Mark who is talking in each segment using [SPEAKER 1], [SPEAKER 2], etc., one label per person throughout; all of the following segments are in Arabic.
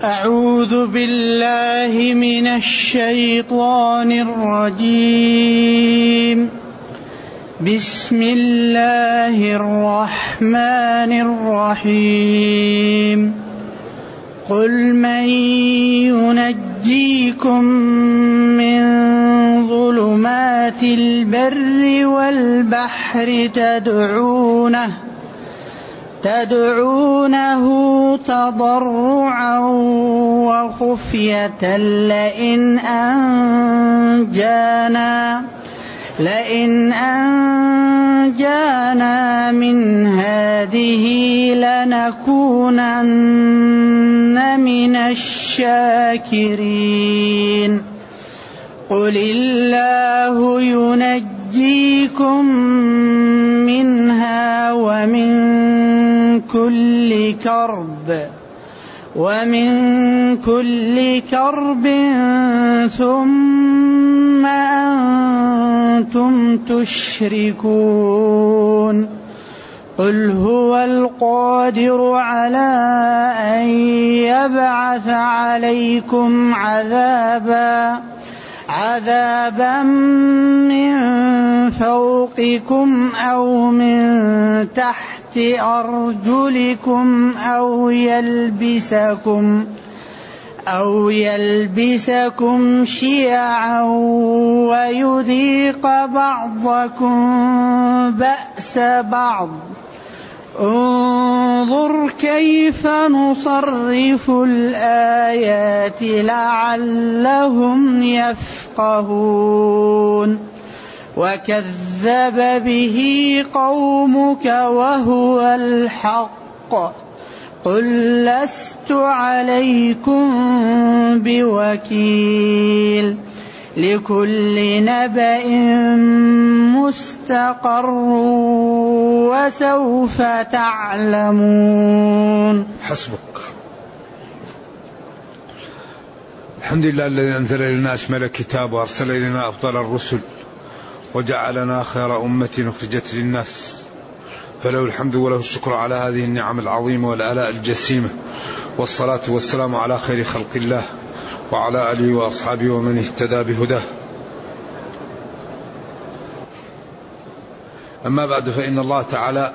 [SPEAKER 1] أعوذ بالله من الشيطان الرجيم. بسم الله الرحمن الرحيم. قل من ينجيكم من ظلمات البر والبحر تدعونه تدعونه تضرعا وخفية لئن أنجانا لئن أنجانا من هذه لنكونن من الشاكرين. قل الله ينجيكم منها ومن كل كرب ومن كل كرب ثم أنتم تشركون. قل هو القادر على أن يبعث عليكم عذابا. عذابا من فوقكم أو من تحت أرجلكم أو يلبسكم أو يلبسكم شيعا ويذيق بعضكم بأس بعض. انظر كيف نصرف الآيات لعلهم يفقهون. وكذب به قومك وهو الحق. قل لست عليكم بوكيل. لكل نبأ مستقر وسوف تعلمون.
[SPEAKER 2] حسبك. الحمد لله الذي أنزل إلينا أشمل الكتاب وأرسل إلينا أفضل الرسل وجعلنا خير أمة أخرجت للناس. فله الحمد وله الشكر على هذه النعم العظيمة والآلاء الجسيمة والصلاة والسلام على خير خلق الله. وعلى آله وأصحابه ومن اهتدى بهداه. أما بعد فإن الله تعالى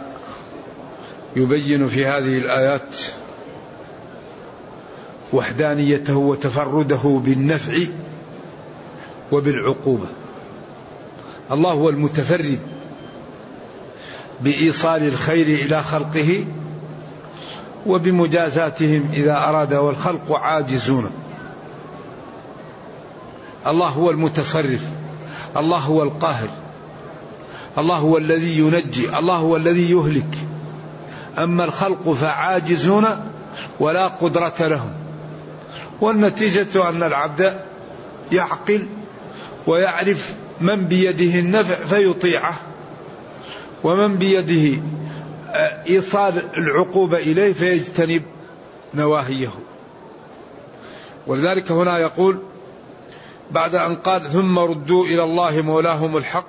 [SPEAKER 2] يبين في هذه الآيات وحدانيته وتفرده بالنفع وبالعقوبة. الله هو المتفرد بإيصال الخير إلى خلقه وبمجازاتهم إذا أراد والخلق عاجزون. الله هو المتصرف. الله هو القاهر. الله هو الذي ينجي. الله هو الذي يهلك. أما الخلق فعاجزون ولا قدرة لهم. والنتيجة أن العبد يعقل ويعرف من بيده النفع فيطيعه ومن بيده إيصال العقوبة إليه فيجتنب نواهيه. ولذلك هنا يقول بعد أن قال ثم ردوا إلى الله مولاهم الحق.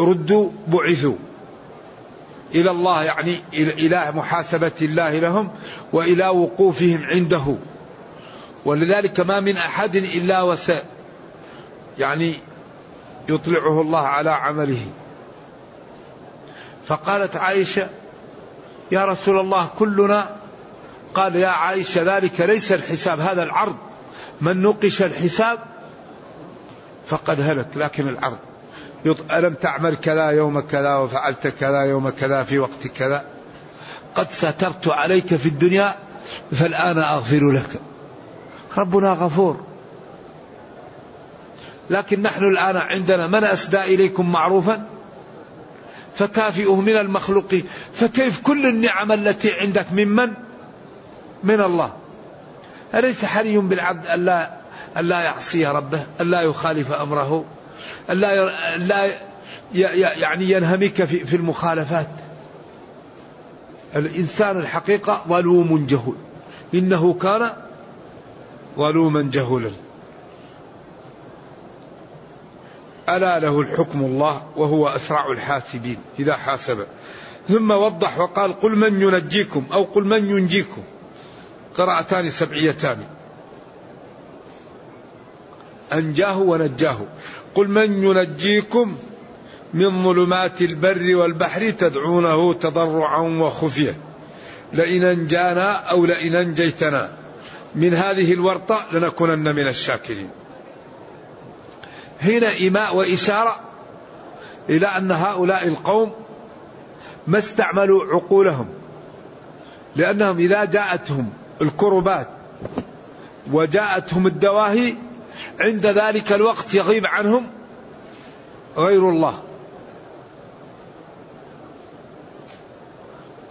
[SPEAKER 2] ردوا بعثوا إلى الله يعني إلى محاسبة الله لهم وإلى وقوفهم عنده. ولذلك ما من أحد إلا وس يعني يطلعه الله على عمله. فقالت عائشة يا رسول الله كلنا قال يا عائشة ذلك ليس الحساب هذا العرض. من نقش الحساب فقد هلك لكن العرض ألم تعمل كذا يوم كذا وفعلت كذا يوم كذا في وقت كذا؟ قد سترت عليك في الدنيا فالآن أغفر لك. ربنا غفور. لكن نحن الآن عندنا من أسدى إليكم معروفا؟ فكافئه من المخلوقين فكيف كل النعم التي عندك ممن من الله. أليس حري بالعبد ألا ألا يعصي ربه ألا يخالف أمره ألا ألا يعني ينهمك في, في المخالفات؟ الإنسان الحقيقة ظلوم جهول. إنه كان ظلوما جهولا. ألا له الحكم الله وهو أسرع الحاسبين إذا حاسب. ثم وضح وقال قل من ينجيكم أو قل من ينجيكم. قراءتان سبعيتان. أنجاه ونجاه. قل من ينجيكم من ظلمات البر والبحر تدعونه تضرعا وخفية. لئن أنجانا أو لئن أنجيتنا. من هذه الورطة لنكونن من الشاكرين. هنا إيماء وإشارة إلى أن هؤلاء القوم ما استعملوا عقولهم. لأنهم إذا جاءتهم الكربات وجاءتهم الدواهي عند ذلك الوقت يغيب عنهم غير الله.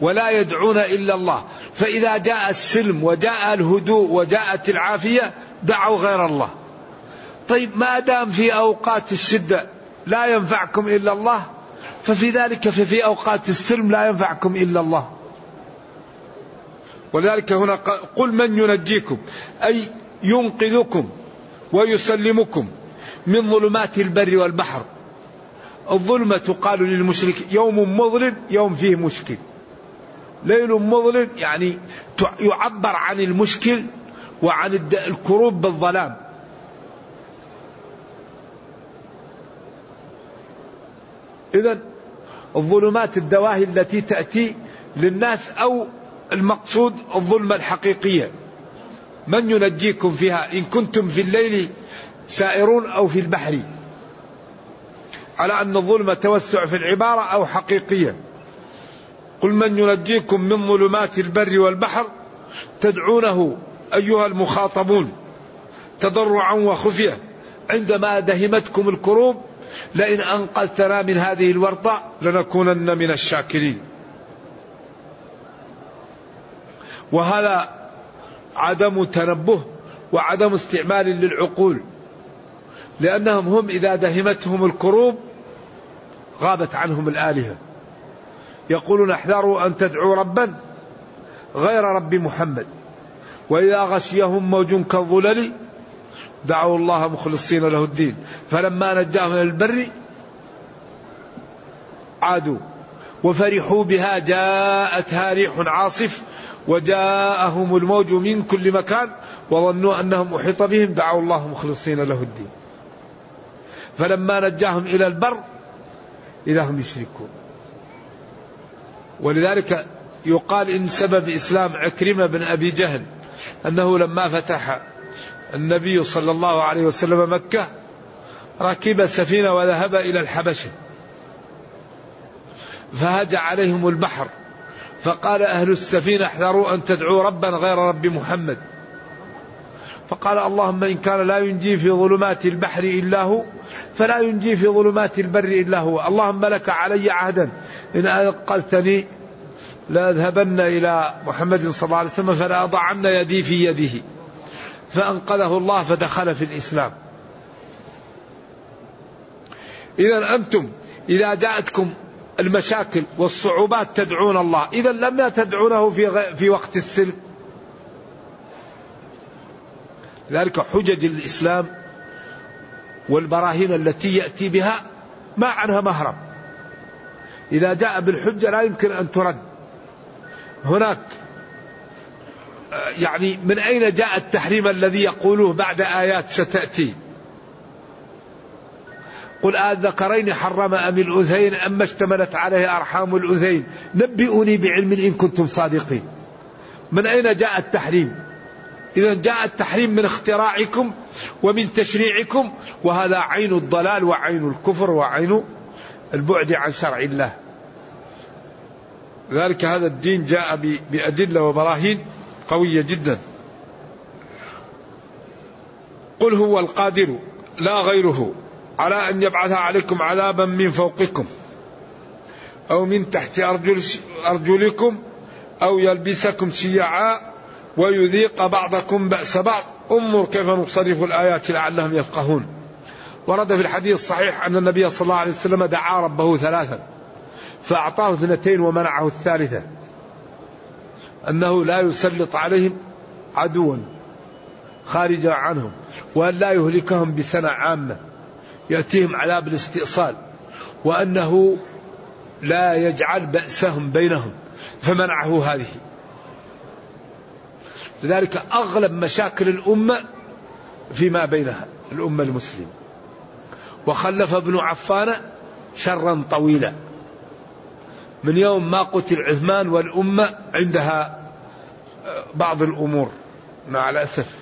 [SPEAKER 2] ولا يدعون إلا الله. فإذا جاء السلم وجاء الهدوء وجاءت العافية دعوا غير الله. طيب ما دام في أوقات الشدة لا ينفعكم إلا الله ففي ذلك ففي أوقات السلم لا ينفعكم إلا الله. ولذلك هنا قل من ينجيكم أي ينقذكم ويسلمكم من ظلمات البر والبحر. الظلمة تقال للمشرك يوم مظلم يوم فيه مشكل. ليل مظلم يعني يعبر عن المشكل وعن الكروب بالظلام. إذا الظلمات الدواهي التي تأتي للناس أو المقصود الظلمة الحقيقية. من ينجيكم فيها؟ إن كنتم في الليل سائرون أو في البحر. على أن الظلم توسع في العبارة أو حقيقية. قل من ينجيكم من ظلمات البر والبحر تدعونه أيها المخاطبون. تضرعا وخفية. عندما دهمتكم الكروب لئن أنقذتنا من هذه الورطة لنكونن من الشاكرين. وهذا عدم تنبه وعدم استعمال للعقول. لأنهم هم إذا دهمتهم الكروب غابت عنهم الآلهة. يقولون احذروا أن تدعوا ربا غير رب محمد. وإذا غشيهم موج كالظلل دعوا الله مخلصين له الدين. فلما نجاهم إلى البر عادوا. وفرحوا بها جاءتها ريح عاصف وجاءهم الموج من كل مكان وظنوا أنهم أحيط بهم دعوا الله مخلصين له الدين. فلما نجاهم إلى البر إذا هم يشركون. ولذلك يقال إن سبب إسلام عكرمة بن أبي جهل أنه لما فتح النبي صلى الله عليه وسلم مكة ركب سفينة وذهب إلى الحبشة. فهج عليهم البحر فقال أهل السفينة احذروا أن تدعوا ربا غير رب محمد. فقال اللهم إن كان لا ينجي في ظلمات البحر إلا هو فلا ينجي في ظلمات البر إلا هو. اللهم لك علي عهدا إن أنقذتني لأذهبن إلى محمد صلى الله عليه وسلم فلا أضعن يدي في يده. فأنقذه الله فدخل في الإسلام. إذا أنتم إذا جاءتكم المشاكل والصعوبات تدعون الله. إذا لم تدعونه في, في وقت السلم. ذلك حجج الإسلام والبراهين التي يأتي بها ما عنها مهرب إذا جاء بالحجة لا يمكن أن ترد. هناك يعني من أين جاء التحريم الذي يقولوه بعد آيات ستأتي؟ قل الذكرين حرم أم الأنثيين أما اشتملت عليه أرحام الأنثيين نبئوني بعلم إن كنتم صادقين. من أين جاء التحريم؟ إذا جاء التحريم من اختراعكم ومن تشريعكم وهذا عين الضلال وعين الكفر وعين البعد عن شرع الله. ذلك هذا الدين جاء بأدلة وبراهين قوية جدا. قل هو القادر لا غيره. على أن يبعث عليكم عذابا من فوقكم أو من تحت أرجل أرجلكم أو يلبسكم شيعا ويذيق بعضكم بأس بعض. انظر كيف نصرف الآيات لعلهم يفقهون. ورد في الحديث الصحيح أن النبي صلى الله عليه وسلم دعا ربه ثلاثا فأعطاه اثنتين ومنعه الثالثة. أنه لا يسلط عليهم عدوا خارجا عنهم وأن لا يهلكهم بسنة عامة. يأتيهم عذاب الاستئصال وأنه لا يجعل بأسهم بينهم فمنعه هذه. لذلك أغلب مشاكل الأمة فيما بينها الأمة المسلمة. وخلف ابن عفان شرا طويلا. من يوم ما قتل عثمان والأمة عندها بعض الأمور مع الأسف.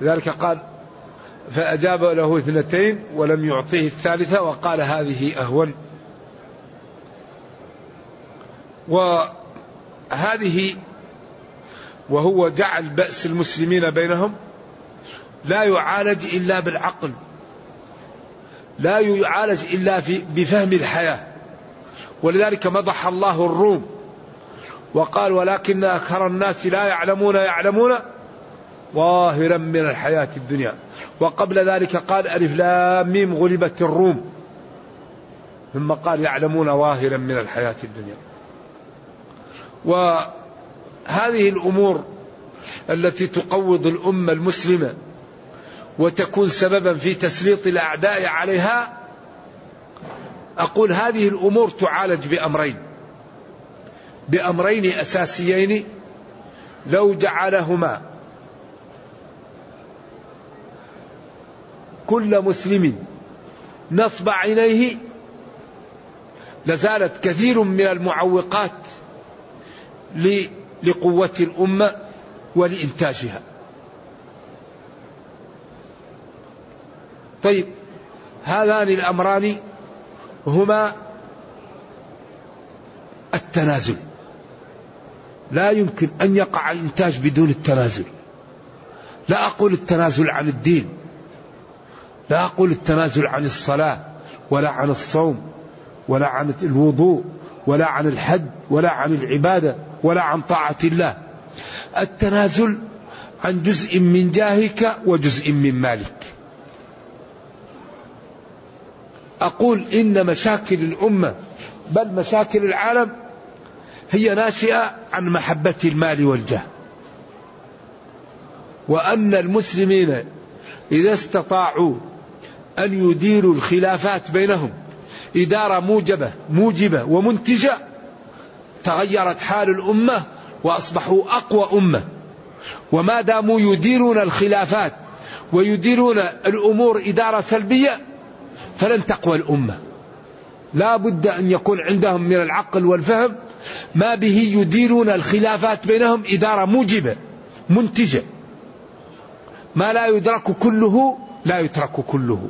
[SPEAKER 2] لذلك قال فأجاب له اثنتين ولم يعطيه الثالثة وقال هذه أهون. وهذه وهو جعل بأس المسلمين بينهم لا يعالج إلا بالعقل لا يعالج إلا في بفهم الحياة. ولذلك مدح الله الروم وقال ولكن أكثر الناس لا يعلمون يعلمون ظاهرا من الحياة الدنيا. وقبل ذلك قال ألف لام ميم غلبت الروم. ثم قال يعلمون ظاهرا من الحياة الدنيا. وهذه الأمور التي تقوض الأمة المسلمة وتكون سببا في تسليط الأعداء عليها أقول هذه الأمور تعالج بأمرين. بأمرين أساسيين لو جعلهما كل مسلم نصب عينيه لزالت كثير من المعوقات لقوة الأمة ولإنتاجها. طيب هذان الأمران هما التنازل. لا يمكن أن يقع الإنتاج بدون التنازل. لا أقول التنازل عن الدين لا أقول التنازل عن الصلاة ولا عن الصوم ولا عن الوضوء ولا عن الحج ولا عن العبادة ولا عن طاعة الله. التنازل عن جزء من جاهك وجزء من مالك. أقول إن مشاكل الأمة بل مشاكل العالم هي ناشئة عن محبة المال والجاه. وأن المسلمين إذا استطاعوا أن يديروا الخلافات بينهم. إدارة موجبة موجبة ومنتجة. تغيرت حال الأمة وأصبحوا أقوى أمة. وما داموا يديرون الخلافات ويديرون الأمور إدارة سلبية فلن تقوى الأمة. لا بد أن يكون عندهم من العقل والفهم ما به يديرون الخلافات بينهم إدارة موجبة منتجة. ما لا يدرك كله لا يترك كله.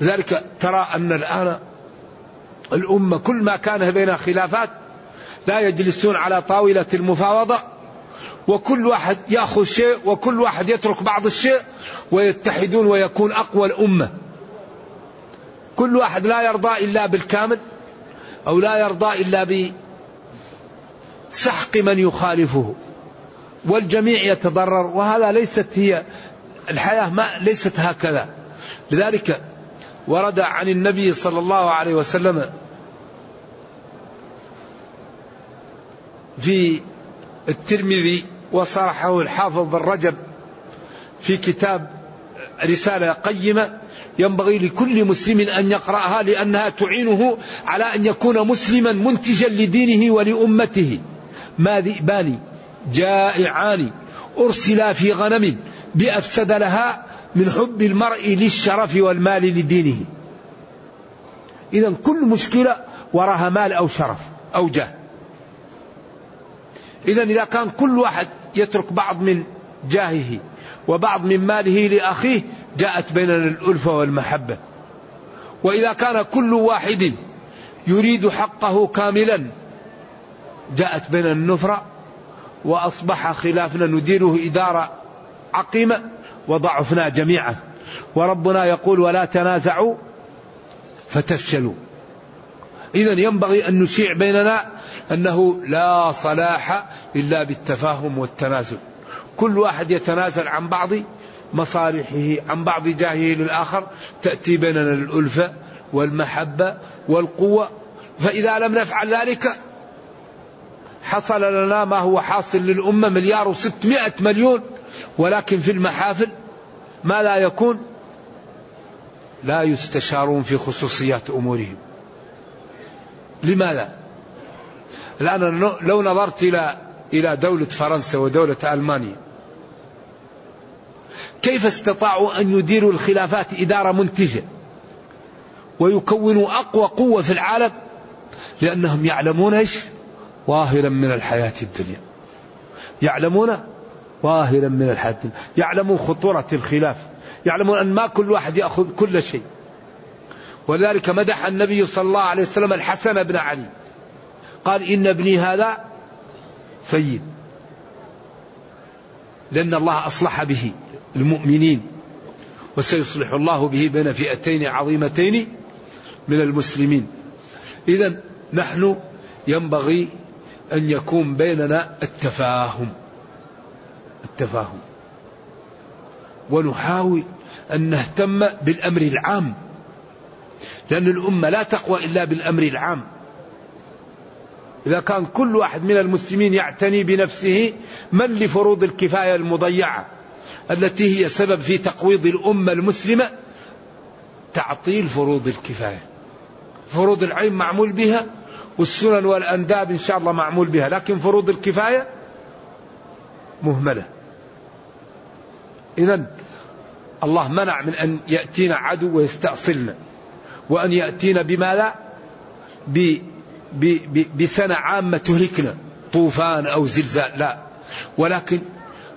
[SPEAKER 2] لذلك ترى أن الآن الأمة كل ما كان بينها خلافات لا يجلسون على طاولة المفاوضة وكل واحد يأخذ شيء وكل واحد يترك بعض الشيء ويتحدون ويكون أقوى الأمة. كل واحد لا يرضى إلا بالكامل أو لا يرضى إلا بسحق من يخالفه والجميع يتضرر وهذا ليست هي الحياة ما ليست هكذا. لذلك ورد عن النبي صلى الله عليه وسلم في الترمذي وصرحه الحافظ بن رجب في كتاب رسالة قيمة ينبغي لكل مسلم أن يقرأها لأنها تعينه على أن يكون مسلما منتجا لدينه ولأمته. ما ذئبان جائعان أرسلا في غنم بأفسد لها من حب المرء للشرف والمال لدينه. إذا كل مشكلة وراها مال أو شرف أو جاه إذا إذا كان كل واحد يترك بعض من جاهه وبعض من ماله لأخيه جاءت بيننا الألفة والمحبة. وإذا كان كل واحد يريد حقه كاملا جاءت بيننا النفرة وأصبح خلافنا نديره إدارة عقيمة وضعفنا جميعا. وربنا يقول ولا تنازعوا فتفشلوا. إذا ينبغي أن نشيع بيننا أنه لا صلاح إلا بالتفاهم والتنازل. كل واحد يتنازل عن بعض مصالحه عن بعض جاهه للآخر تأتي بيننا الألفة والمحبة والقوة. فإذا لم نفعل ذلك حصل لنا ما هو حاصل للأمة مليار وستمائة مليون ولكن في المحافل ما لا يكون لا يستشارون في خصوصيات أمورهم. لماذا؟ الآن لو نظرت إلى إلى دولة فرنسا ودولة ألمانيا كيف استطاعوا أن يديروا الخلافات إدارة منتجة ويكونوا أقوى قوة في العالم لأنهم يعلمون إيش ظاهرا من الحياة الدنيا يعلمون ظاهرا من الدنيا يعلمون خطورة الخلاف. يعلمون أن ما كل واحد يأخذ كل شيء. ولذلك مدح النبي صلى الله عليه وسلم الحسن بن علي. قال إن ابني هذا سيد. لأن الله أصلح به المؤمنين. وسيصلح الله به بين فئتين عظيمتين من المسلمين. إذا نحن ينبغي أن يكون بيننا التفاهم. التفاهم. ونحاول أن نهتم بالأمر العام. لأن الأمة لا تقوى إلا بالأمر العام. إذا كان كل واحد من المسلمين يعتني بنفسه من لفروض الكفاية المضيعة التي هي سبب في تقويض الأمة المسلمة؟ تعطيل فروض الكفاية. فروض العين معمول بها والسنن والأنداب إن شاء الله معمول بها لكن فروض الكفاية مهملة. إذا الله منع من أن يأتينا عدو ويستأصلنا. وأن يأتينا بما لا؟ بسنة عامة تهلكنا. طوفان أو زلزال لا. ولكن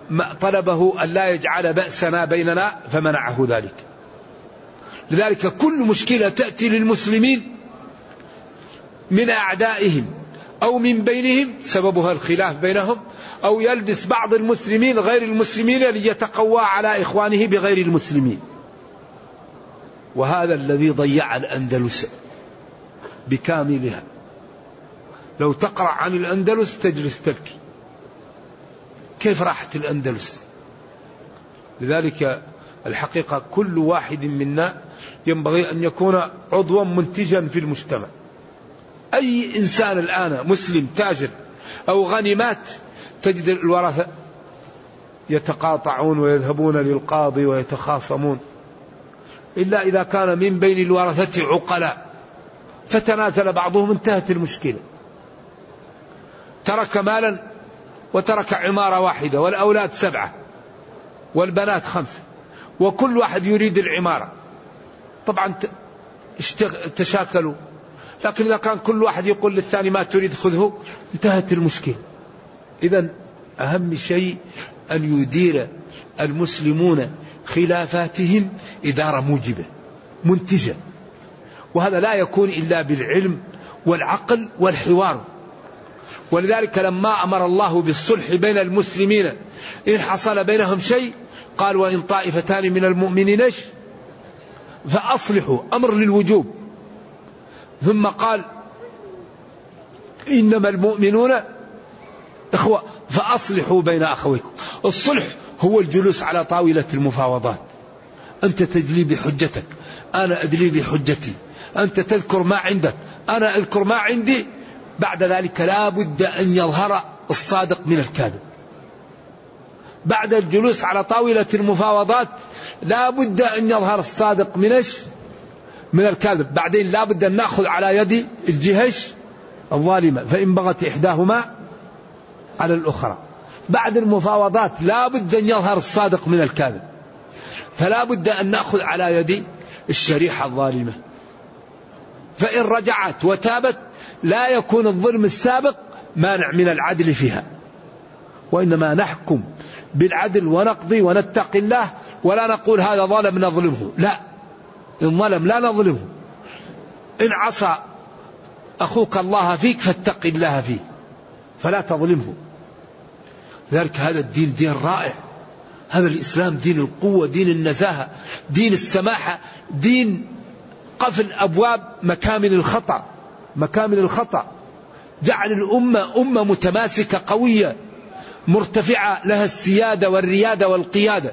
[SPEAKER 2] ما طلبه أن لا يجعل بأسنا بيننا فمنعه ذلك. لذلك كل مشكلة تأتي للمسلمين من أعدائهم أو من بينهم سببها الخلاف بينهم أو يلبس بعض المسلمين غير المسلمين ليتقوى على إخوانه بغير المسلمين. وهذا الذي ضيع الأندلس بكاملها. لو تقرأ عن الأندلس تجلس تبكي. كيف راحت الأندلس؟ لذلك الحقيقة كل واحد منا ينبغي أن يكون عضوا منتجا في المجتمع. أي إنسان الآن مسلم تاجر أو غني مات تجد الورثة يتقاطعون ويذهبون للقاضي ويتخاصمون. إلا إذا كان من بين الورثة عقلاء. فتنازل بعضهم انتهت المشكلة. ترك مالا وترك عمارة واحدة والأولاد سبعة والبنات خمسة وكل واحد يريد العمارة. طبعا تشاكلوا. لكن إذا كان كل واحد يقول للثاني ما تريد خذه. انتهت المشكلة. إذا أهم شيء أن يدير المسلمون خلافاتهم إدارة موجبة منتجة. وهذا لا يكون إلا بالعلم والعقل والحوار. ولذلك لما أمر الله بالصلح بين المسلمين إن حصل بينهم شيء قال وإن طائفتان من المؤمنين فأصلحوا أمر للوجوب. ثم قال إنما المؤمنون إخوة فأصلحوا بين أخويكم. الصلح هو الجلوس على طاولة المفاوضات. أنت تجلي بحجتك. أنا أدلي بحجتي. أنت تذكر ما عندك. أنا أذكر ما عندي. بعد ذلك لا بد أن يظهر الصادق من الكاذب. بعد الجلوس على طاولة المفاوضات لا بد أن يظهر الصادق من من الكاذب. بعدين لا بد أن نأخذ على يد الجهش الظالمة. فإن بغت إحداهما على الأخرى. بعد المفاوضات لا بد أن يظهر الصادق من الكاذب. فلا بد أن نأخذ على يد الشريحة الظالمة. فإن رجعت وتابت لا يكون الظلم السابق مانع من العدل فيها. وإنما نحكم بالعدل ونقضي ونتقي الله ولا نقول هذا ظلم نظلمه لا. إن ظلم لا نظلمه. إن عصى أخوك الله فيك فاتق الله فيه. فلا تظلمه. ذلك هذا الدين دين رائع. هذا الإسلام دين القوة دين النزاهة دين السماحة دين قفل أبواب مكامن الخطأ مكامن الخطأ. جعل الأمة أمة متماسكة قوية مرتفعة لها السيادة والريادة والقيادة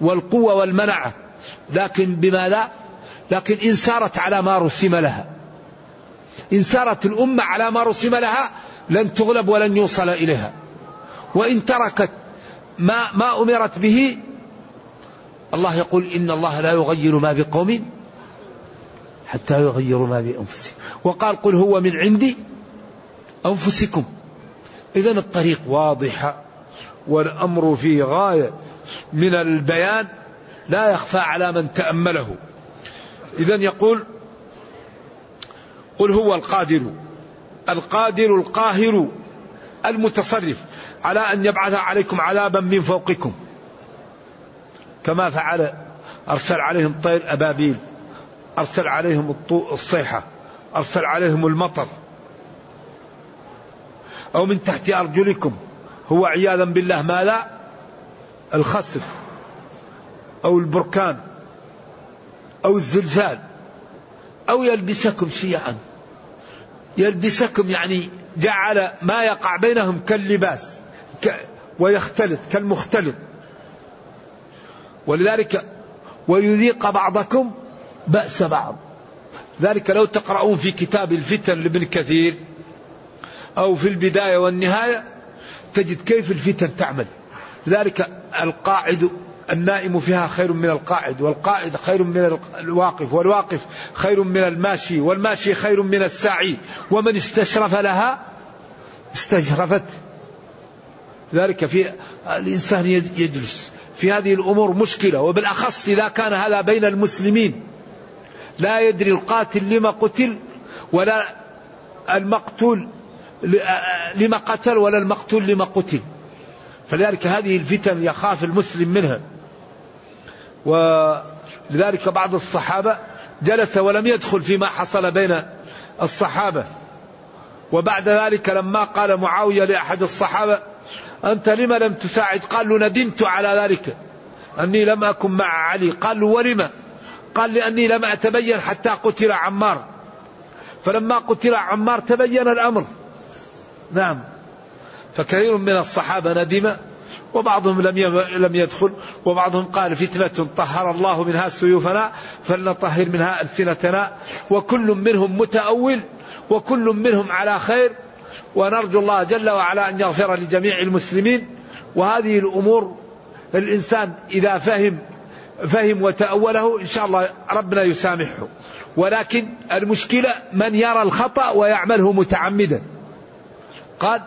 [SPEAKER 2] والقوة والمنعة. لكن بما لا لكن إن سارت على ما رسم لها. إن سارت الأمة على ما رسم لها لن تغلب ولن يوصل إليها. وإن تركت ما ما أمرت به الله يقول إن الله لا يغير ما بقوم حتى يغيروا ما بأنفسهم. وقال قل هو من عندي أنفسكم. إذا الطريق واضحة والأمر في غاية من البيان لا يخفى على من تأمله. إذا يقول قل هو القادر القادر القاهر المتصرف. على أن يبعث عليكم عذابا من فوقكم. كما فعل أرسل عليهم طير أبابيل أرسل عليهم الصيحة أرسل عليهم المطر. أو من تحت أرجلكم هو عياذا بالله ما لا؟ الخسف أو البركان أو الزلزال أو يلبسكم شيعا يلبسكم يعني جعل ما يقع بينهم كاللباس. ويختلط كالمختلط. ولذلك ويذيق بعضكم بأس بعض. ذلك لو تقرؤون في كتاب الفتن لابن كثير أو في البداية والنهاية تجد كيف الفتن تعمل. لذلك القاعد النائم فيها خير من القاعد والقائد خير من الواقف والواقف خير من الماشي والماشي خير من الساعي ومن استشرف لها استشرفت ذلك في الإنسان يجلس. في هذه الأمور مشكلة وبالأخص إذا كان هذا بين المسلمين. لا يدري القاتل لما قتل ولا المقتول لما قتل ولا المقتول لما قتل. فلذلك هذه الفتن يخاف المسلم منها. ولذلك بعض الصحابة جلس ولم يدخل فيما حصل بين الصحابة. وبعد ذلك لما قال معاوية لأحد الصحابة أنت لما لم تساعد؟ قال له ندمت على ذلك. أني لم أكن مع علي. قال له ولم؟ قال لأني لم أتبين حتى قتل عمار. فلما قتل عمار تبين الأمر. نعم. فكثير من الصحابة ندم. وبعضهم لم لم يدخل وبعضهم قال فتنة طهر الله منها سيوفنا فلنطهر منها ألسنتنا. وكل منهم متأول وكل منهم على خير. ونرجو الله جل وعلا أن يغفر لجميع المسلمين. وهذه الأمور الإنسان إذا فهم فهم وتأوله إن شاء الله ربنا يسامحه. ولكن المشكلة من يرى الخطأ ويعمله متعمدا. قال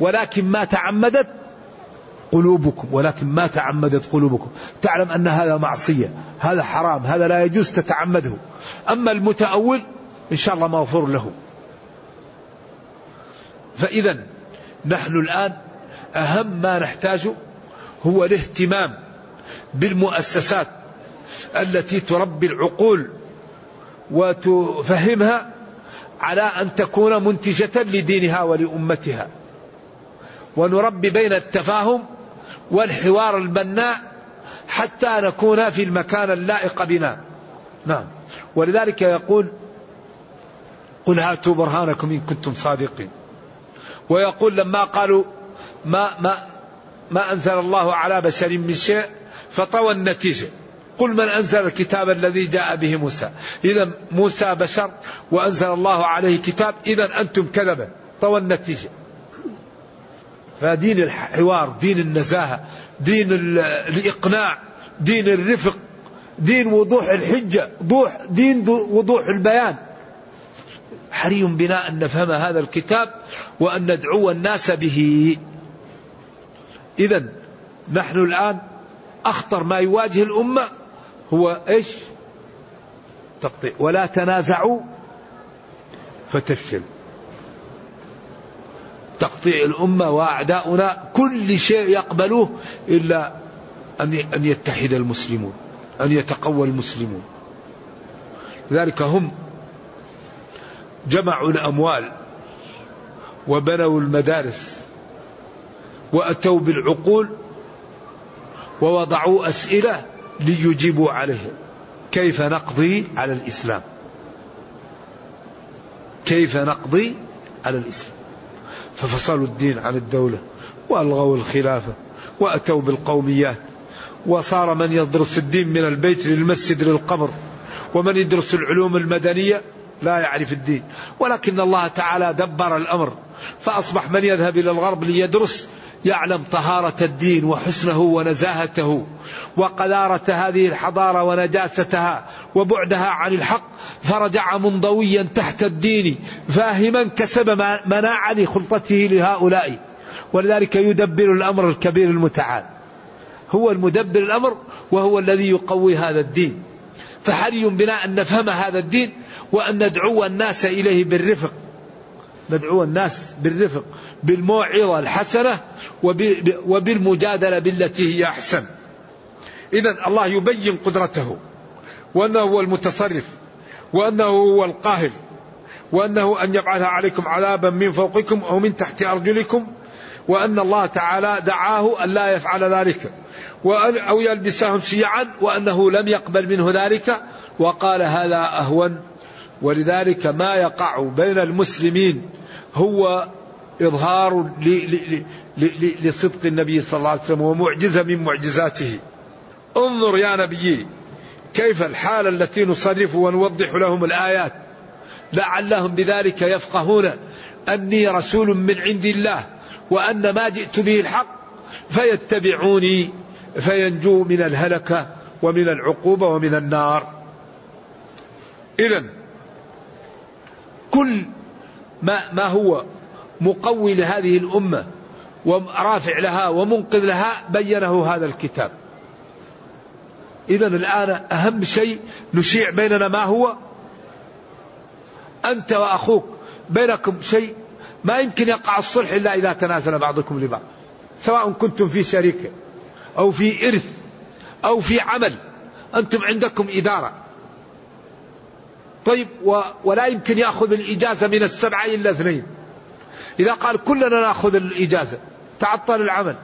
[SPEAKER 2] ولكن ما تعمدت قلوبكم ولكن ما تعمدت قلوبكم. تعلم أن هذا معصية هذا حرام هذا لا يجوز تتعمده. أما المتأول إن شاء الله مغفور له. فإذا نحن الآن أهم ما نحتاجه هو الاهتمام بالمؤسسات التي تربي العقول وتفهمها على أن تكون منتجة لدينها ولأمتها. ونربي بين التفاهم والحوار البناء حتى نكون في المكان اللائق بنا. نعم. ولذلك يقول قل هاتوا برهانكم إن كنتم صادقين. ويقول لما قالوا ما ما ما أنزل الله على بشر من شيء فطوى النتيجة. قل من أنزل الكتاب الذي جاء به موسى. إذا موسى بشر وأنزل الله عليه كتاب إذا أنتم كذبة طوى النتيجة. فدين الحوار دين النزاهة دين الإقناع دين الرفق دين وضوح الحجة دين وضوح البيان. حري بنا أن نفهم هذا الكتاب وأن ندعو الناس به. إذا نحن الآن أخطر ما يواجه الأمة هو إيش؟ تقطيع ولا تنازعوا فتفشل. تقطيع الأمة وأعداؤنا كل شيء يقبلوه إلا أن يتحد المسلمون أن يتقوى المسلمون. لذلك هم جمعوا الأموال وبنوا المدارس وأتوا بالعقول ووضعوا أسئلة ليجيبوا عليه كيف نقضي على الإسلام؟ كيف نقضي على الإسلام؟ ففصلوا الدين عن الدولة وألغوا الخلافة وأتوا بالقوميات. وصار من يدرس الدين من البيت للمسجد للقبر ومن يدرس العلوم المدنية لا يعرف الدين. ولكن الله تعالى دبر الأمر فأصبح من يذهب إلى الغرب ليدرس يعلم طهارة الدين وحسنه ونزاهته وقذارة هذه الحضارة ونجاستها وبعدها عن الحق. فرجع منضويا تحت الدين فاهما كسب مناعة لخلطته لهؤلاء. ولذلك يدبر الأمر الكبير المتعال. هو المدبر الأمر وهو الذي يقوي هذا الدين. فحري بنا أن نفهم هذا الدين وأن ندعو الناس إليه بالرفق. ندعو الناس بالرفق بالموعظة الحسنة وبالمجادلة بالتي هي أحسن. إذا الله يبين قدرته وأنه هو المتصرف. وأنه هو القاهر وأنه أن يبعث عليكم عذابا من فوقكم أو من تحت أرجلكم وأن الله تعالى دعاه أن لا يفعل ذلك وأن أو يلبسهم شيعا وأنه لم يقبل منه ذلك وقال هذا أهون. ولذلك ما يقع بين المسلمين هو إظهار لصدق النبي صلى الله عليه وسلم ومعجزة من معجزاته. انظر يا نبي كيف الحالة التي نصرف ونوضح لهم الآيات؟ لعلهم بذلك يفقهون أني رسول من عند الله وأن ما جئت به الحق فيتبعوني فينجوا من الهلكة ومن العقوبة ومن النار. إذا كل ما, ما هو مقوي لهذه الأمة ورافع لها ومنقذ لها بينه هذا الكتاب. إذا الآن أهم شيء نشيع بيننا ما هو؟ أنت وأخوك. بينكم شيء ما يمكن يقع الصلح إلا إذا تنازل بعضكم لبعض. سواء كنتم في شركة أو في إرث أو في عمل. أنتم عندكم إدارة. طيب و ولا يمكن يأخذ الإجازة من السبعة إلا اثنين. إذا قال كلنا نأخذ الإجازة تعطل العمل.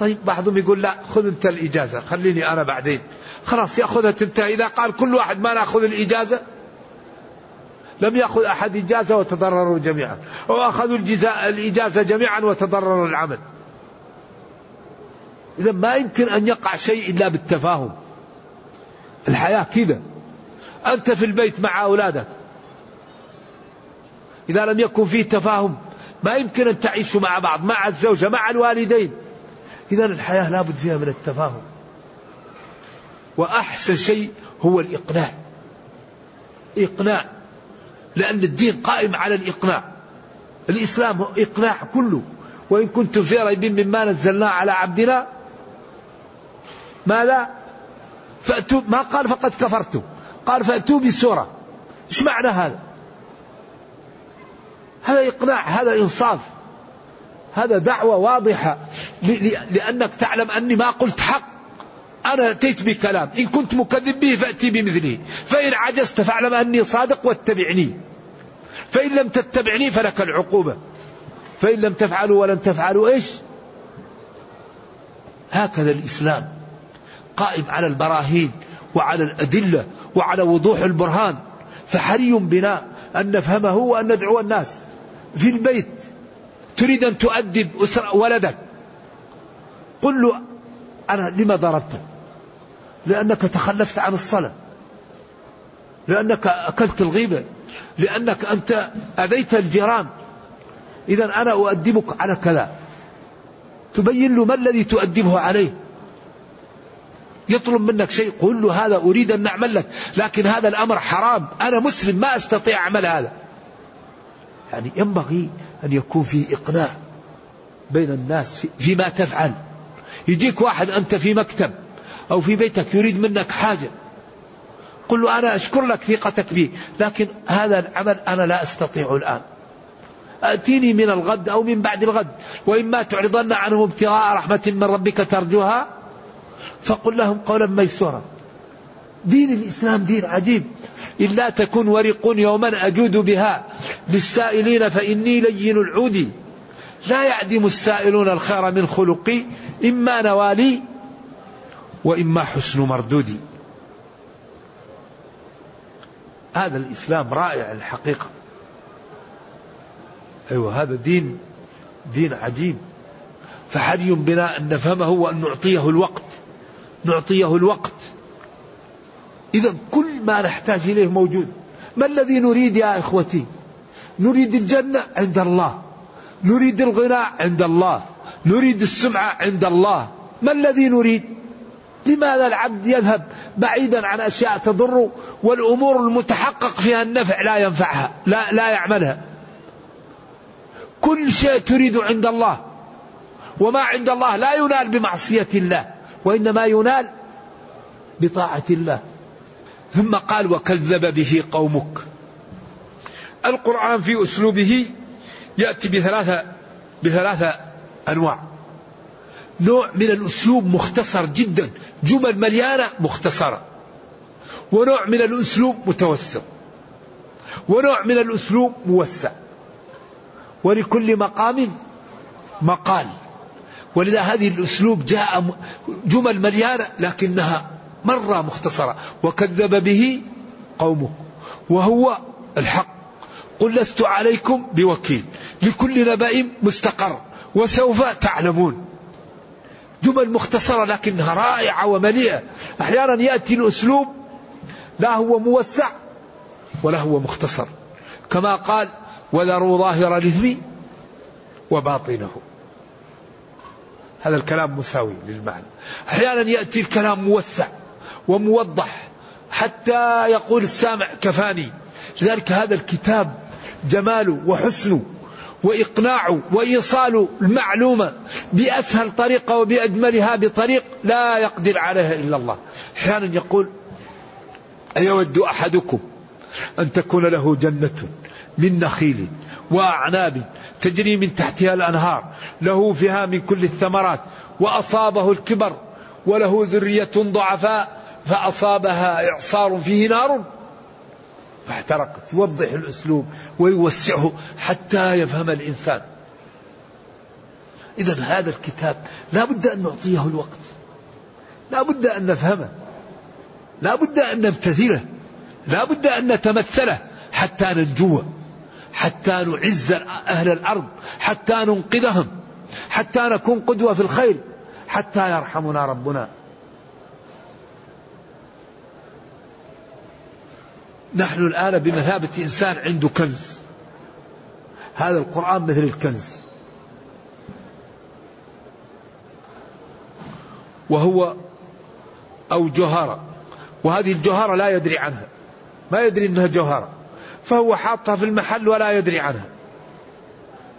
[SPEAKER 2] طيب بعضهم يقول لا خذ انت الإجازة خليني أنا بعدين. خلاص يأخذها تنتهي. إذا قال كل واحد ما نأخذ الإجازة لم يأخذ أحد إجازة وتضرروا جميعا. أو أخذوا الإجازة جميعا وتضرروا العمل. اذا ما يمكن أن يقع شيء إلا بالتفاهم. الحياة كذا. أنت في البيت مع أولادك. إذا لم يكن فيه تفاهم ما يمكن أن تعيشوا مع بعض مع الزوجة مع الوالدين. إذا الحياة لابد فيها من التفاهم. وأحسن شيء هو الإقناع. إقناع. لأن الدين قائم على الإقناع. الإسلام إقناع كله. وإن كنتم في ريب مما نزلنا على عبدنا ماذا؟ فأتوا ما قال فقد كفرتم. قال فأتوا بسورة إيش معنى هذا؟ هذا إقناع هذا إنصاف. هذا دعوة واضحة. لأنك تعلم أني ما قلت حق. أنا أتيت بكلام. إن كنت مكذب به فأتي بمثله. فإن عجزت فاعلم أني صادق واتبعني. فإن لم تتبعني فلك العقوبة. فإن لم تفعلوا ولن تفعلوا إيش؟ هكذا الإسلام قائم على البراهين وعلى الأدلة وعلى وضوح البرهان. فحري بنا أن نفهمه وأن ندعو الناس في البيت. تريد أن تؤدب أسرة ولدك. قل له أنا لما ضربتك لأنك تخلفت عن الصلاة. لأنك أكلت الغيبة. لأنك أنت أذيت الجيران. إذا أنا أؤدبك على كذا. تبين له ما الذي تؤدبه عليه. يطلب منك شيء قل له هذا أريد أن نعمل لك لكن هذا الأمر حرام. أنا مسلم ما أستطيع أعمل هذا. يعني ينبغي أن يكون في إقناع بين الناس فيما تفعل. يجيك واحد أنت في مكتب أو في بيتك يريد منك حاجة. قل له أنا أشكر لك ثقتك بي لكن هذا العمل أنا لا أستطيع الآن. أتيني من الغد أو من بعد الغد وإما تعرضن عنهم ابتغاء رحمة من ربك ترجوها فقل لهم قولا ميسورا. دين الإسلام دين عجيب. إلا تكن ورق يوما أجود بها للسائلين فإني لين العود. لا يعدم السائلون الخير من خلقي إما نوالي وإما حسن مردودي هذا الإسلام رائع الحقيقة. أيوة هذا دين دين عجيب. فحري بنا أن نفهمه وأن نعطيه الوقت. نعطيه الوقت. إذا كل ما نحتاج إليه موجود. ما الذي نريد يا إخوتي؟ نريد الجنة عند الله. نريد الغنى عند الله. نريد السمعة عند الله. ما الذي نريد؟ لماذا العبد يذهب بعيدا عن أشياء تضر والأمور المتحقق فيها النفع لا ينفعها لا, لا يعملها؟ كل شيء تريد عند الله. وما عند الله لا ينال بمعصية الله وإنما ينال بطاعة الله. ثم قال وكذب به قومك. القرآن في أسلوبه يأتي بثلاثة بثلاثة أنواع. نوع من الأسلوب مختصر جدا. جمل مليانة مختصرة. ونوع من الأسلوب متوسط ونوع من الأسلوب موسع. ولكل مقام مقال. ولذا هذه الأسلوب جاء جمل مليانة لكنها مرة مختصرة. وكذب به قومه. وهو الحق. قل لست عليكم بوكيل. لكل نبأ مستقر. وسوف تعلمون. جمل مختصرة لكنها رائعة ومليئة. أحيانا يأتي الأسلوب لا هو موسع ولا هو مختصر. كما قال وذروا ظاهر الإثم وباطنه. هذا الكلام مساوي للمعنى. أحيانا يأتي الكلام موسع. وموضح حتى يقول السامع كفاني. لذلك هذا الكتاب جماله وحسنه وإقناعه وإيصال المعلومة بأسهل طريقة وبأجملها بطريق لا يقدر عليها إلا الله. أحيانا يقول أيود أحدكم أن تكون له جنة من نخيل وأعناب تجري من تحتها الأنهار له فيها من كل الثمرات وأصابه الكبر وله ذرية ضعفاء فأصابها إعصار فيه نار فاحترقت. يوضح الأسلوب ويوسعه حتى يفهم الإنسان. إذا هذا الكتاب لا بد أن نعطيه الوقت. لا بد أن نفهمه. لا بد أن نمتثله لا بد أن نتمثله حتى ننجوه. حتى نعز أهل الأرض. حتى ننقذهم. حتى نكون قدوة في الخير. حتى يرحمنا ربنا. نحن الآن بمثابة إنسان عنده كنز. هذا القرآن مثل الكنز. وهو أو جوهرة وهذه الجوهرة لا يدري عنها. ما يدري أنها جوهرة فهو حاطها في المحل ولا يدري عنها.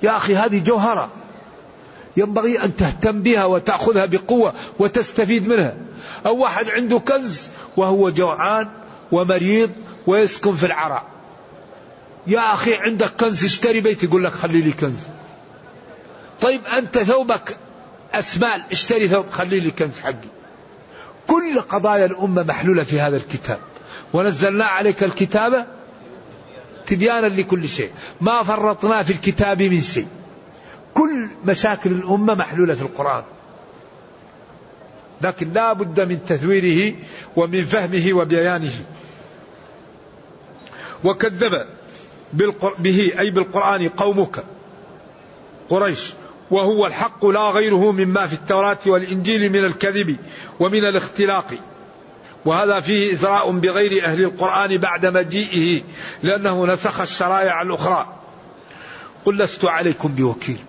[SPEAKER 2] يا أخي هذه جوهرة ينبغي أن تهتم بها وتأخذها بقوة وتستفيد منها. أو واحد عنده كنز وهو جوعان ومريض ويسكن في العراء. يا أخي عندك كنز اشتري بيت يقول لك خلي لي كنز. طيب أنت ثوبك أسمال اشتري ثوب خلي لي كنز حقي. كل قضايا الأمة محلولة في هذا الكتاب. ونزلنا عليك الكتاب تبيانا لكل شيء. ما فرطنا في الكتاب من شيء. كل مشاكل الأمة محلولة في القرآن. لكن لا بد من تثويره ومن فهمه وبيانه. وكذب به أي بالقرآن قومك قريش. وهو الحق لا غيره مما في التوراة والإنجيل من الكذب ومن الاختلاق. وهذا فيه إزراء بغير أهل القرآن بعد مجيئه لأنه نسخ الشرائع الأخرى. قل لست عليكم بوكيل.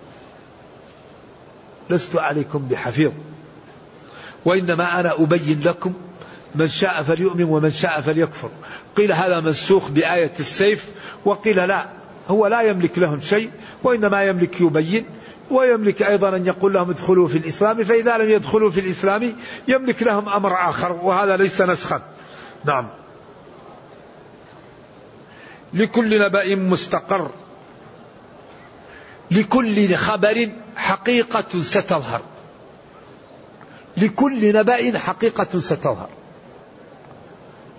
[SPEAKER 2] لست عليكم بحفيظ. وإنما أنا أبين لكم من شاء فليؤمن ومن شاء فليكفر. قيل هذا منسوخ بآية السيف وقيل لا هو لا يملك لهم شيء وإنما يملك يبين ويملك أيضا أن يقول لهم ادخلوا في الإسلام فإذا لم يدخلوا في الإسلام يملك لهم أمر آخر وهذا ليس نسخا. نعم. لكل نبأ مستقر. لكل خبر حقيقة ستظهر. لكل نبأ حقيقة ستظهر.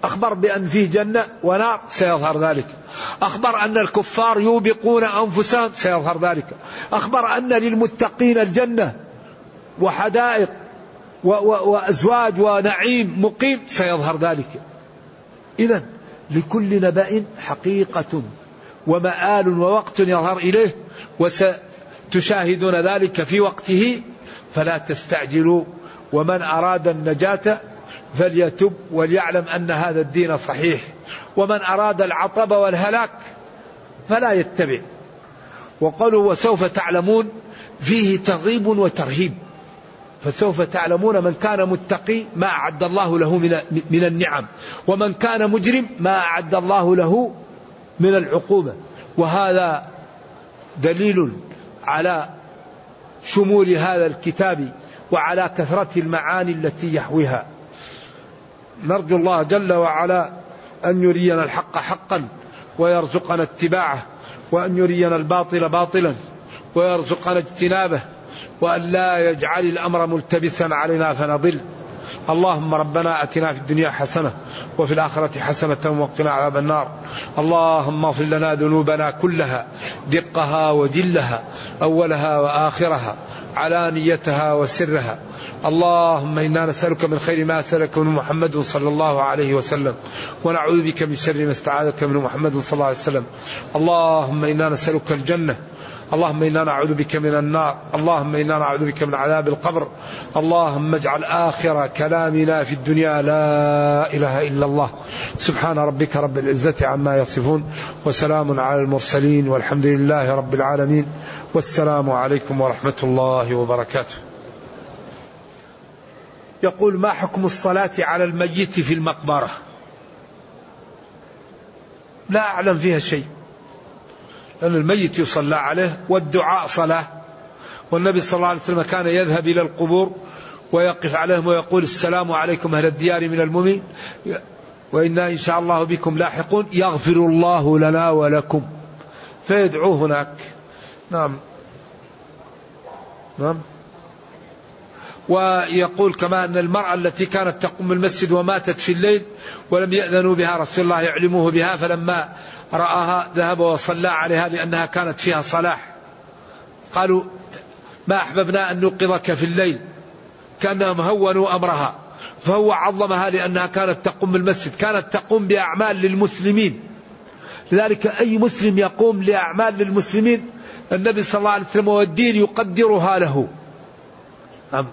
[SPEAKER 2] أخبر بأن فيه جنة ونار. سيظهر ذلك. أخبر أن الكفار يوبقون أنفسهم. سيظهر ذلك. أخبر أن للمتقين الجنة وحدائق وأزواج ونعيم مقيم. سيظهر ذلك. إذا لكل نبأ حقيقة ومآل ووقت يظهر إليه وستشاهدون ذلك في وقته. فلا تستعجلوا. ومن أراد النجاة فليتب وليعلم أن هذا الدين صحيح. ومن أراد العطب والهلاك فلا يتبع. وقالوا وسوف تعلمون فيه ترغيب وترهيب. فسوف تعلمون من كان متقي ما أعد الله له من من النعم. ومن كان مجرم ما أعد الله له من العقوبة. وهذا دليل على شمول هذا الكتاب وعلى كثرة المعاني التي يحويها. نرجو الله جل وعلا أن يرينا الحق حقا ويرزقنا اتباعه وأن يرينا الباطل باطلا ويرزقنا اجتنابه وأن لا يجعل الأمر ملتبسا علينا فنضل. اللهم ربنا أتنا في الدنيا حسنة وفي الآخرة حسنة وقنا عذاب النار. اللهم اغفر لنا ذنوبنا كلها دقها وجلها أولها وآخرها علانيتها وسرها. اللهم إنا نسألك من خير ما سألك من محمد صلى الله عليه وسلم ونعوذ بك من شر ما استعاذك من محمد صلى الله عليه وسلم. اللهم إنا نسألك الجنة اللهم إنا نعوذ بك من النار اللهم إنا نعوذ بك من عذاب القبر. اللهم اجعل آخر كلامنا في الدنيا لا إله إلا الله. سبحان ربك رب العزة عما يصفون وسلام على المرسلين والحمد لله رب العالمين. والسلام عليكم ورحمة الله وبركاته. يقول ما حكم الصلاة على الميت في المقبرة؟ لا أعلم فيها شيء. لأن الميت يصلى عليه والدعاء صلاة. والنبي صلى الله عليه وسلم كان يذهب إلى القبور ويقف عليهم ويقول السلام عليكم أهل الديار من المؤمن وإنا إن شاء الله بكم لاحقون. يغفر الله لنا ولكم. فيدعو هناك. نعم. نعم. ويقول كما أن المرأة التي كانت تقوم المسجد وماتت في الليل ولم يأذنوا بها رسول الله يعلموه بها فلما رآها ذهب وصلى عليها لأنها كانت فيها صلاح. قالوا ما أحببنا أن نوقظك في الليل كأنهم هونوا أمرها فهو عظمها لأنها كانت تقوم المسجد كانت تقوم بأعمال للمسلمين. لذلك أي مسلم يقوم لأعمال للمسلمين النبي صلى الله عليه وسلم والدين يقدرها له. نعم.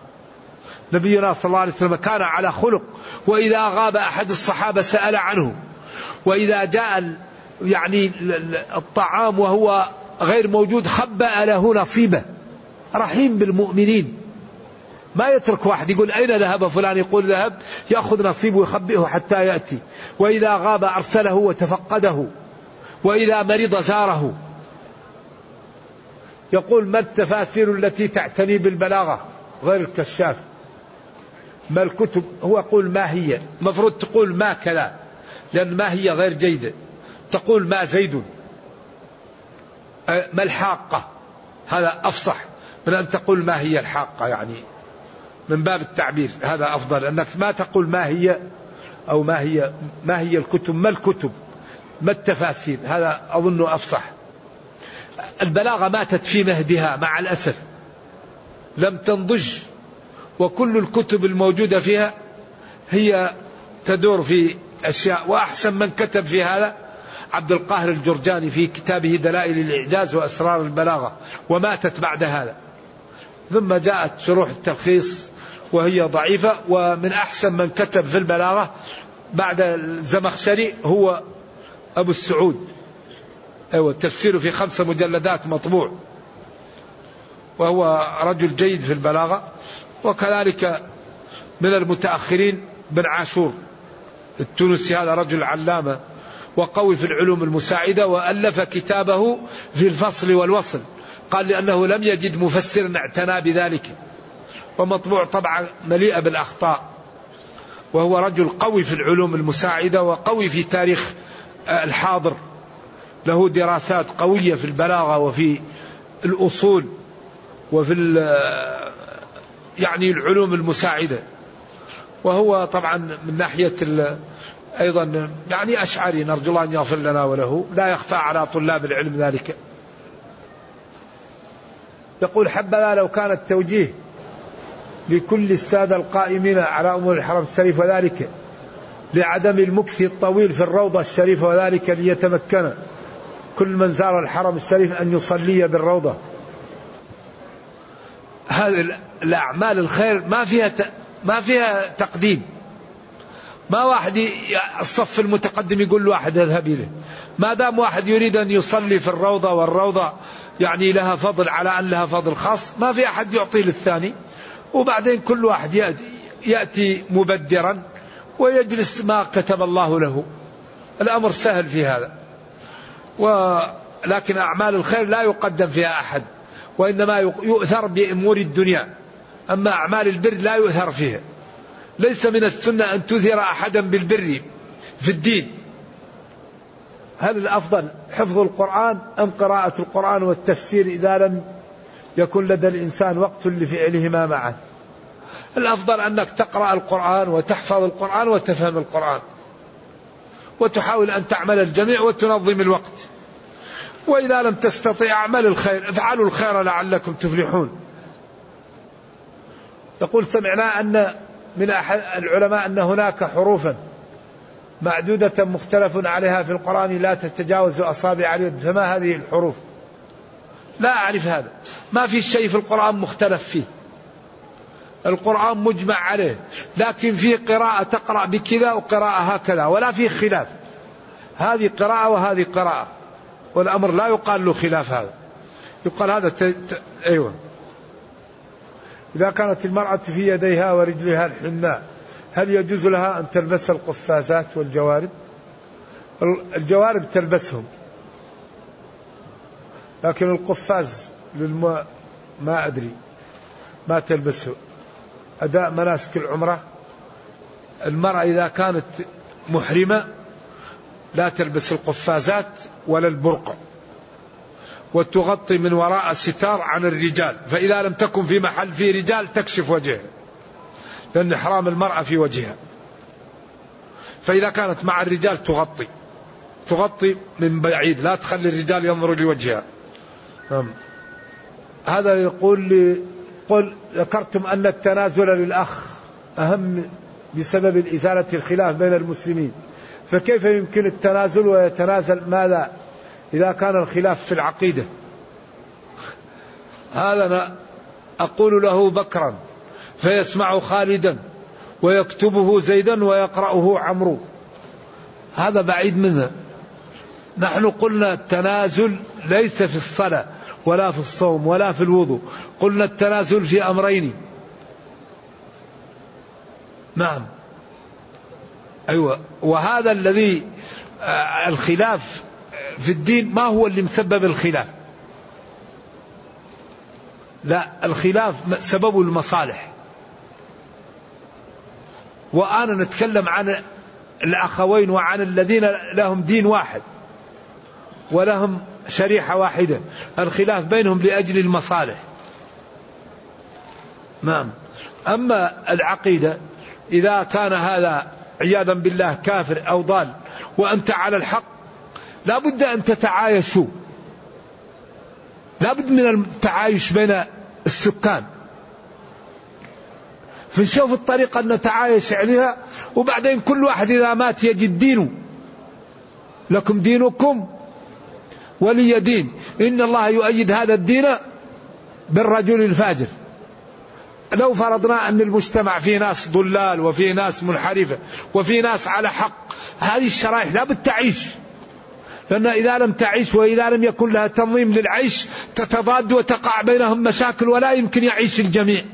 [SPEAKER 2] نبينا صلى الله عليه وسلم كان على خلق. وإذا غاب أحد الصحابة سأل عنه. وإذا جاء يعني الطعام وهو غير موجود خبأ له نصيبه. رحيم بالمؤمنين. ما يترك واحد يقول أين ذهب فلان؟ يقول ذهب يأخذ نصيبه ويخبئه حتى يأتي. وإذا غاب أرسله وتفقده. وإذا مرض زاره. يقول ما التفاسير التي تعتني بالبلاغة؟ غير الكشاف. ما الكتب هو يقول ما هي. المفروض تقول ما كذا. لأن ما هي غير جيدة. تقول ما زيد. ما الحاقة. هذا أفصح من أن تقول ما هي الحاقة يعني. من باب التعبير. هذا أفضل. أنك ما تقول ما هي أو ما هي ما هي الكتب. ما الكتب؟ ما التفاسير؟ هذا أظنه أفصح. البلاغة ماتت في مهدها مع الأسف. لم تنضج. وكل الكتب الموجودة فيها هي تدور في أشياء وأحسن من كتب في هذا عبد القاهر الجرجاني في كتابه دلائل الإعجاز وأسرار البلاغة وماتت بعد هذا. ثم جاءت شروح التلخيص وهي ضعيفة ومن أحسن من كتب في البلاغة بعد الزمخشري هو أبو السعود. أيوة تفسيره في خمسة مجلدات مطبوع. وهو رجل جيد في البلاغة. وكذلك من المتأخرين بن عاشور التونسي هذا رجل علامة وقوي في العلوم المساعدة وألف كتابه في الفصل والوصل. قال لأنه لم يجد مفسرا اعتنى بذلك. ومطبوع طبعا مليئة بالأخطاء. وهو رجل قوي في العلوم المساعدة وقوي في تاريخ الحاضر. له دراسات قوية في البلاغة وفي الأصول وفي يعني العلوم المساعدة. وهو طبعا من ناحية أيضا يعني أشعري نرجو الله أن يغفر لنا وله لا يخفى على طلاب العلم ذلك. يقول حبذا لو كان التوجيه لكل السادة القائمين على أمور الحرم الشريف وذلك لعدم المكث الطويل في الروضة الشريفة وذلك ليتمكن كل من زار الحرم الشريف أن يصلي بالروضة. هذه الأعمال الخير ما فيها ما فيها تقديم. ما واحد الصف المتقدم يقول واحد اذهب إليه. ما دام واحد يريد أن يصلي في الروضة والروضة يعني لها فضل على أن لها فضل خاص ما في أحد يعطي للثاني. وبعدين كل واحد يأتي, يأتي مبدرا ويجلس ما كتب الله له. الأمر سهل في هذا. ولكن أعمال الخير لا يقدم فيها أحد. وإنما يؤثر بأمور الدنيا. أما أعمال البر لا يؤثر فيها. ليس من السنة أن تثير أحدا بالبر في الدين. هل الأفضل حفظ القرآن أم قراءة القرآن والتفسير إذا لم يكن لدى الإنسان وقت لفعلهما معا؟ الأفضل أنك تقرأ القرآن وتحفظ القرآن وتفهم القرآن. وتحاول أن تعمل الجميع وتنظم الوقت. وإذا لم تستطيع اعمل الخير افعلوا الخير لعلكم تفلحون. يقول سمعنا أن من أحد العلماء أن هناك حروفا معدودة مختلف عليها في القرآن لا تتجاوز أصابع اليد فما هذه الحروف؟ لا أعرف هذا. ما في شيء في القرآن مختلف فيه. القرآن مجمع عليه لكن في قراءة تقرأ بكذا وقراءة هكذا ولا في خلاف. هذه قراءة وهذه قراءة. والأمر لا يقال له خلاف هذا. يقال هذا ت... ت... أيوة. إذا كانت المرأة في يديها ورجلها الحناء هل يجوز لها أن تلبس القفازات والجوارب؟ الجوارب تلبسهم. لكن القفاز للم... ما أدري. ما تلبسه. أداء مناسك العمرة. المرأة إذا كانت محرمة لا تلبس القفازات ولا البرقع وتغطي من وراء الستار عن الرجال فإذا لم تكن في محل فيه رجال تكشف وجهها لأن حرام المرأة في وجهها. فإذا كانت مع الرجال تغطي تغطي من بعيد لا تخلي الرجال ينظروا لوجهها. نعم. هذا يقول لي قل ذكرتم أن التنازل للأخ أهم بسبب إزالة الخلاف بين المسلمين. فكيف يمكن التنازل ويتنازل ماذا إذا كان الخلاف في العقيدة؟ هذا أنا أقول له بكرا فيسمع خالدا ويكتبه زيدا ويقرأه عمرو. هذا بعيد منه نحن قلنا التنازل ليس في الصلاة ولا في الصوم ولا في الوضوء قلنا التنازل في أمرين. نعم. أيوة. وهذا الذي آه، الخلاف في الدين ما هو اللي مسبب الخلاف؟ لا الخلاف سببه المصالح. وأنا نتكلم عن الأخوين وعن الذين لهم دين واحد ولهم شريحة واحدة. الخلاف بينهم لأجل المصالح. نعم. أما العقيدة إذا كان هذا عياذا بالله كافر أو ضال وأنت على الحق. لا بد أن تتعايشوا. لا بد من التعايش بين السكان. فنشوف الطريقة أن نتعايش عليها وبعدين كل واحد إذا مات يجد دينه. لكم دينكم ولي دين. إن الله يؤيد هذا الدين بالرجل الفاجر. لو فرضنا أن المجتمع فيه ناس ضلال وفيه ناس منحرفة وفيه ناس على حق هذه الشرائح لا تعيش. لأن إذا لم تعيش وإذا لم يكن لها تنظيم للعيش تتضاد وتقع بينهم مشاكل ولا يمكن يعيش الجميع.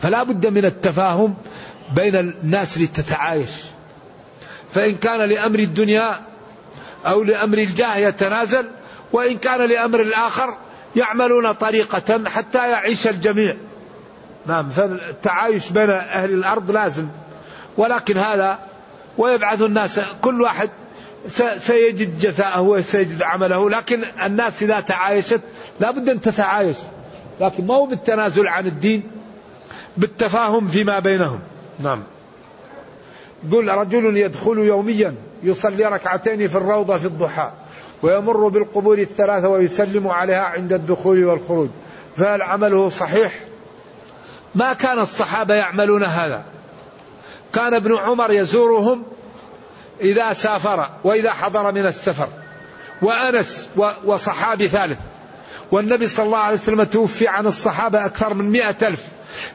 [SPEAKER 2] فلا بد من التفاهم بين الناس لتتعايش. فإن كان لأمر الدنيا أو لأمر الجاه يتنازل وإن كان لأمر الآخر يعملون طريقة حتى يعيش الجميع. نعم فالتعايش بين أهل الأرض لازم. ولكن هذا ويبعث الناس كل واحد سيجد جزاءه وسيجد عمله. لكن الناس إذا تعايشت لا بد أن تتعايش. لكن ما هو بالتنازل عن الدين بالتفاهم فيما بينهم. نعم. قل رجل يدخل يوميا يصلي ركعتين في الروضة في الضحى. ويمر بالقبور الثلاثة ويسلم عليها عند الدخول والخروج. فهل عمله صحيح؟ ما كان الصحابة يعملون هذا. كان ابن عمر يزورهم إذا سافر وإذا حضر من السفر. وأنس وصحابي ثالث. والنبي صلى الله عليه وسلم توفي عن الصحابة أكثر من مئة ألف.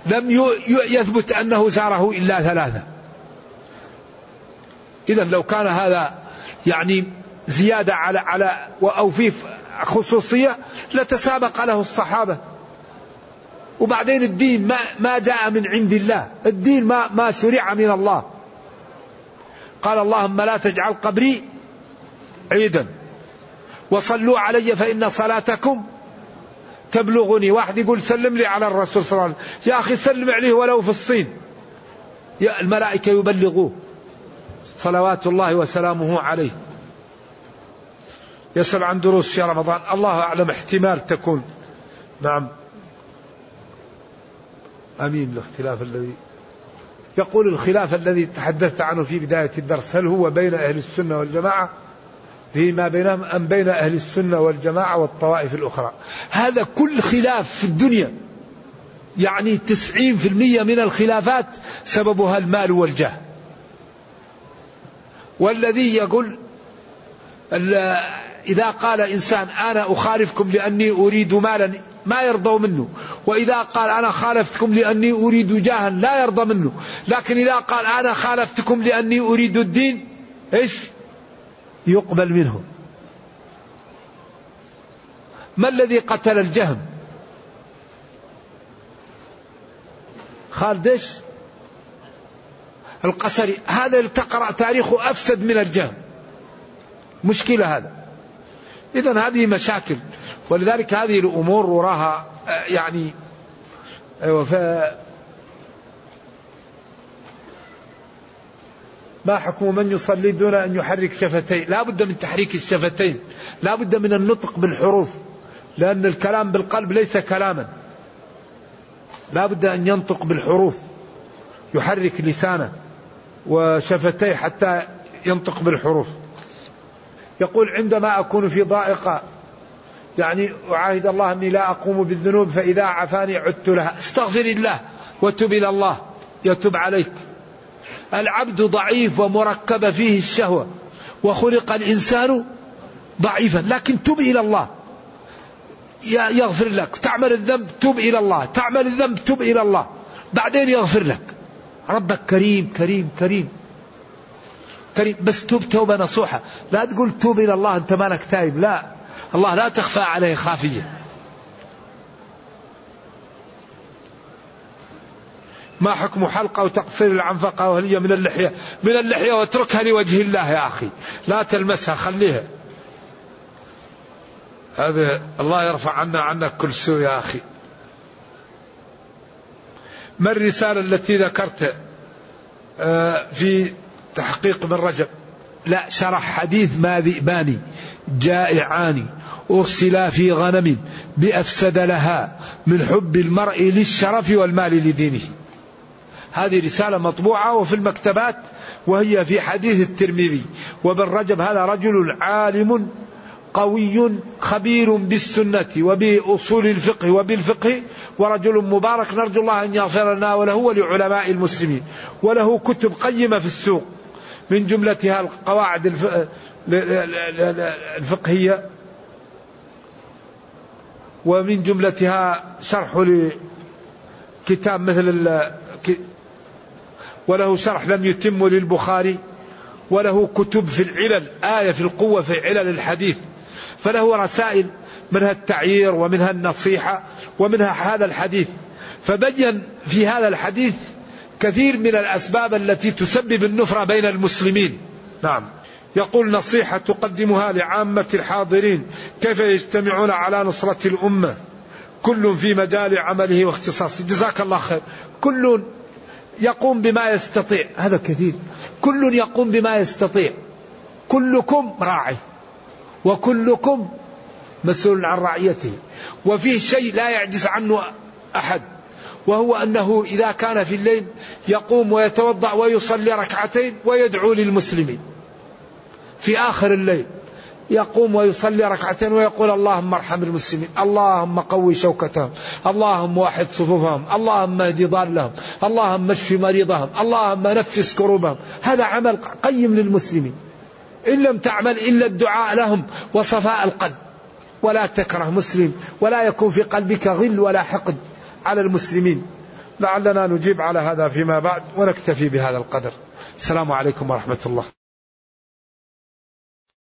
[SPEAKER 2] لم يثبت أنه زاره إلا ثلاثة. إذا لو كان هذا يعني زيادة على على أو في خصوصية لتسابق له الصحابة. وبعدين الدين ما, ما جاء من عند الله. الدين ما, ما شرع من الله. قال اللهم لا تجعل قبري عيدا. وصلوا علي فإن صلاتكم تبلغني. واحد يقول سلم لي على الرسول صلى الله عليه وسلم. يا أخي سلم عليه ولو في الصين. الملائكة يبلغوه. صلوات الله وسلامه عليه. يسأل عن دروس في رمضان. الله أعلم احتمال تكون. نعم. أمين الاختلاف الذي يقول الخلاف الذي تحدثت عنه في بداية الدرس هل هو بين أهل السنة والجماعة؟ فيما بينهم أم بين أهل السنة والجماعة والطوائف الأخرى. هذا كل خلاف في الدنيا. يعني تسعين في المية من الخلافات سببها المال والجاه. والذي يقول إذا قال إنسان أنا أخالفكم لأني أريد مالا ما يرضوا منه. وإذا قال أنا خالفتكم لأني أريد جاها لا يرضى منه. لكن إذا قال أنا خالفتكم لأني أريد الدين إيش؟ يقبل منه. ما الذي قتل الجهم؟ خالد إيش القسري. هذا تقرأ تاريخه أفسد من الجهم. مشكلة هذا. إذا هذه مشاكل. ولذلك هذه الأمور وراها آه، يعني أيوة ف ما حكم من يصلي دون أن يحرك شفتيه لا بد من تحريك الشفتين. لا بد من النطق بالحروف لأن الكلام بالقلب ليس كلاما. لا بد أن ينطق بالحروف يحرك لسانه وشفتيه حتى ينطق بالحروف. يقول عندما أكون في ضائقة يعني أعاهد الله أني لا أقوم بالذنوب فإذا عفاني عدت لها. استغفر الله وتب إلى الله يتوب عليك. العبد ضعيف ومركب فيه الشهوة وخلق الإنسان ضعيفا لكن تب إلى الله. يغفر لك. تعمل الذنب تب إلى الله. تعمل الذنب تب إلى الله. بعدين يغفر لك. ربك كريم كريم كريم. كريم بس توب توبة نصوحة. لا تقول توب إلى الله أنت مالك تايب. لا. الله لا تخفى عليه خافية. ما حكم حلقة وتقصير العنفقة وهل هي من اللحية؟ من اللحية واتركها لوجه الله يا أخي. لا تلمسها خليها. هذا الله يرفع عنا عنك كل سوء يا أخي. ما الرسالة التي ذكرت؟ آه، في تحقيق من رجب. لا شرح حديث ما ذئبان جائعان أرسلا في غنم بأفسد لها من حب المرء للشرف والمال لدينه. هذه رسالة مطبوعة وفي المكتبات وهي في حديث الترمذي. وابن رجب هذا رجل عالم قوي خبير بالسنة وبأصول الفقه وبالفقه ورجل مبارك. نرجو الله أن يغفر لنا وله ولعلماء المسلمين. وله كتب قيمة في السوق. من جملتها القواعد الفقهية ومن جملتها شرح لكتاب مثل وله شرح لم يتم للبخاري وله كتب في العلل آية في القوة في علل الحديث فله رسائل منها التعيير ومنها النصيحة ومنها هذا الحديث. فبين في هذا الحديث كثير من الأسباب التي تسبب النفرة بين المسلمين. نعم. يقول نصيحة تقدمها لعامة الحاضرين كيف يجتمعون على نصرة الأمة؟ كل في مجال عمله واختصاصه. جزاك الله خير. كل يقوم بما يستطيع. هذا كثير. كل يقوم بما يستطيع. كلكم راعي. وكلكم مسؤول عن رعيته. وفيه شيء لا يعجز عنه أحد. وهو أنه إذا كان في الليل يقوم ويتوضأ ويصلي ركعتين ويدعو للمسلمين. في آخر الليل يقوم ويصلي ركعتين ويقول اللهم ارحم المسلمين اللهم قوي شوكتهم اللهم واحد صفوفهم اللهم اهد ضالهم اللهم اشف مريضهم اللهم نفس كروبهم. هذا عمل قيم للمسلمين. إن لم تعمل إلا الدعاء لهم وصفاء القلب. ولا تكره مسلم ولا يكون في قلبك غل ولا حقد. على المسلمين. لعلنا نجيب على هذا فيما بعد ونكتفي بهذا القدر. السلام عليكم ورحمة الله.